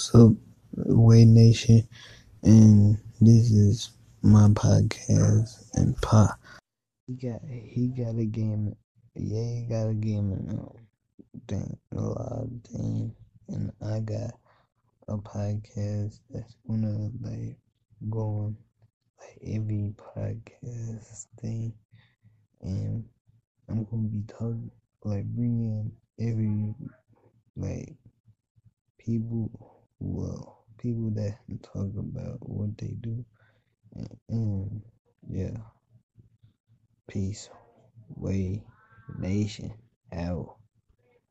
What's up, Way Nation? And this is my podcast and pop. He got he got a game. Yeah, he got a game um, thing, a of thing, and I got a podcast that's gonna like go on like every podcast thing, and I'm gonna be talking like bringing every like people well people that talk about what they do and, yeah peace way nation out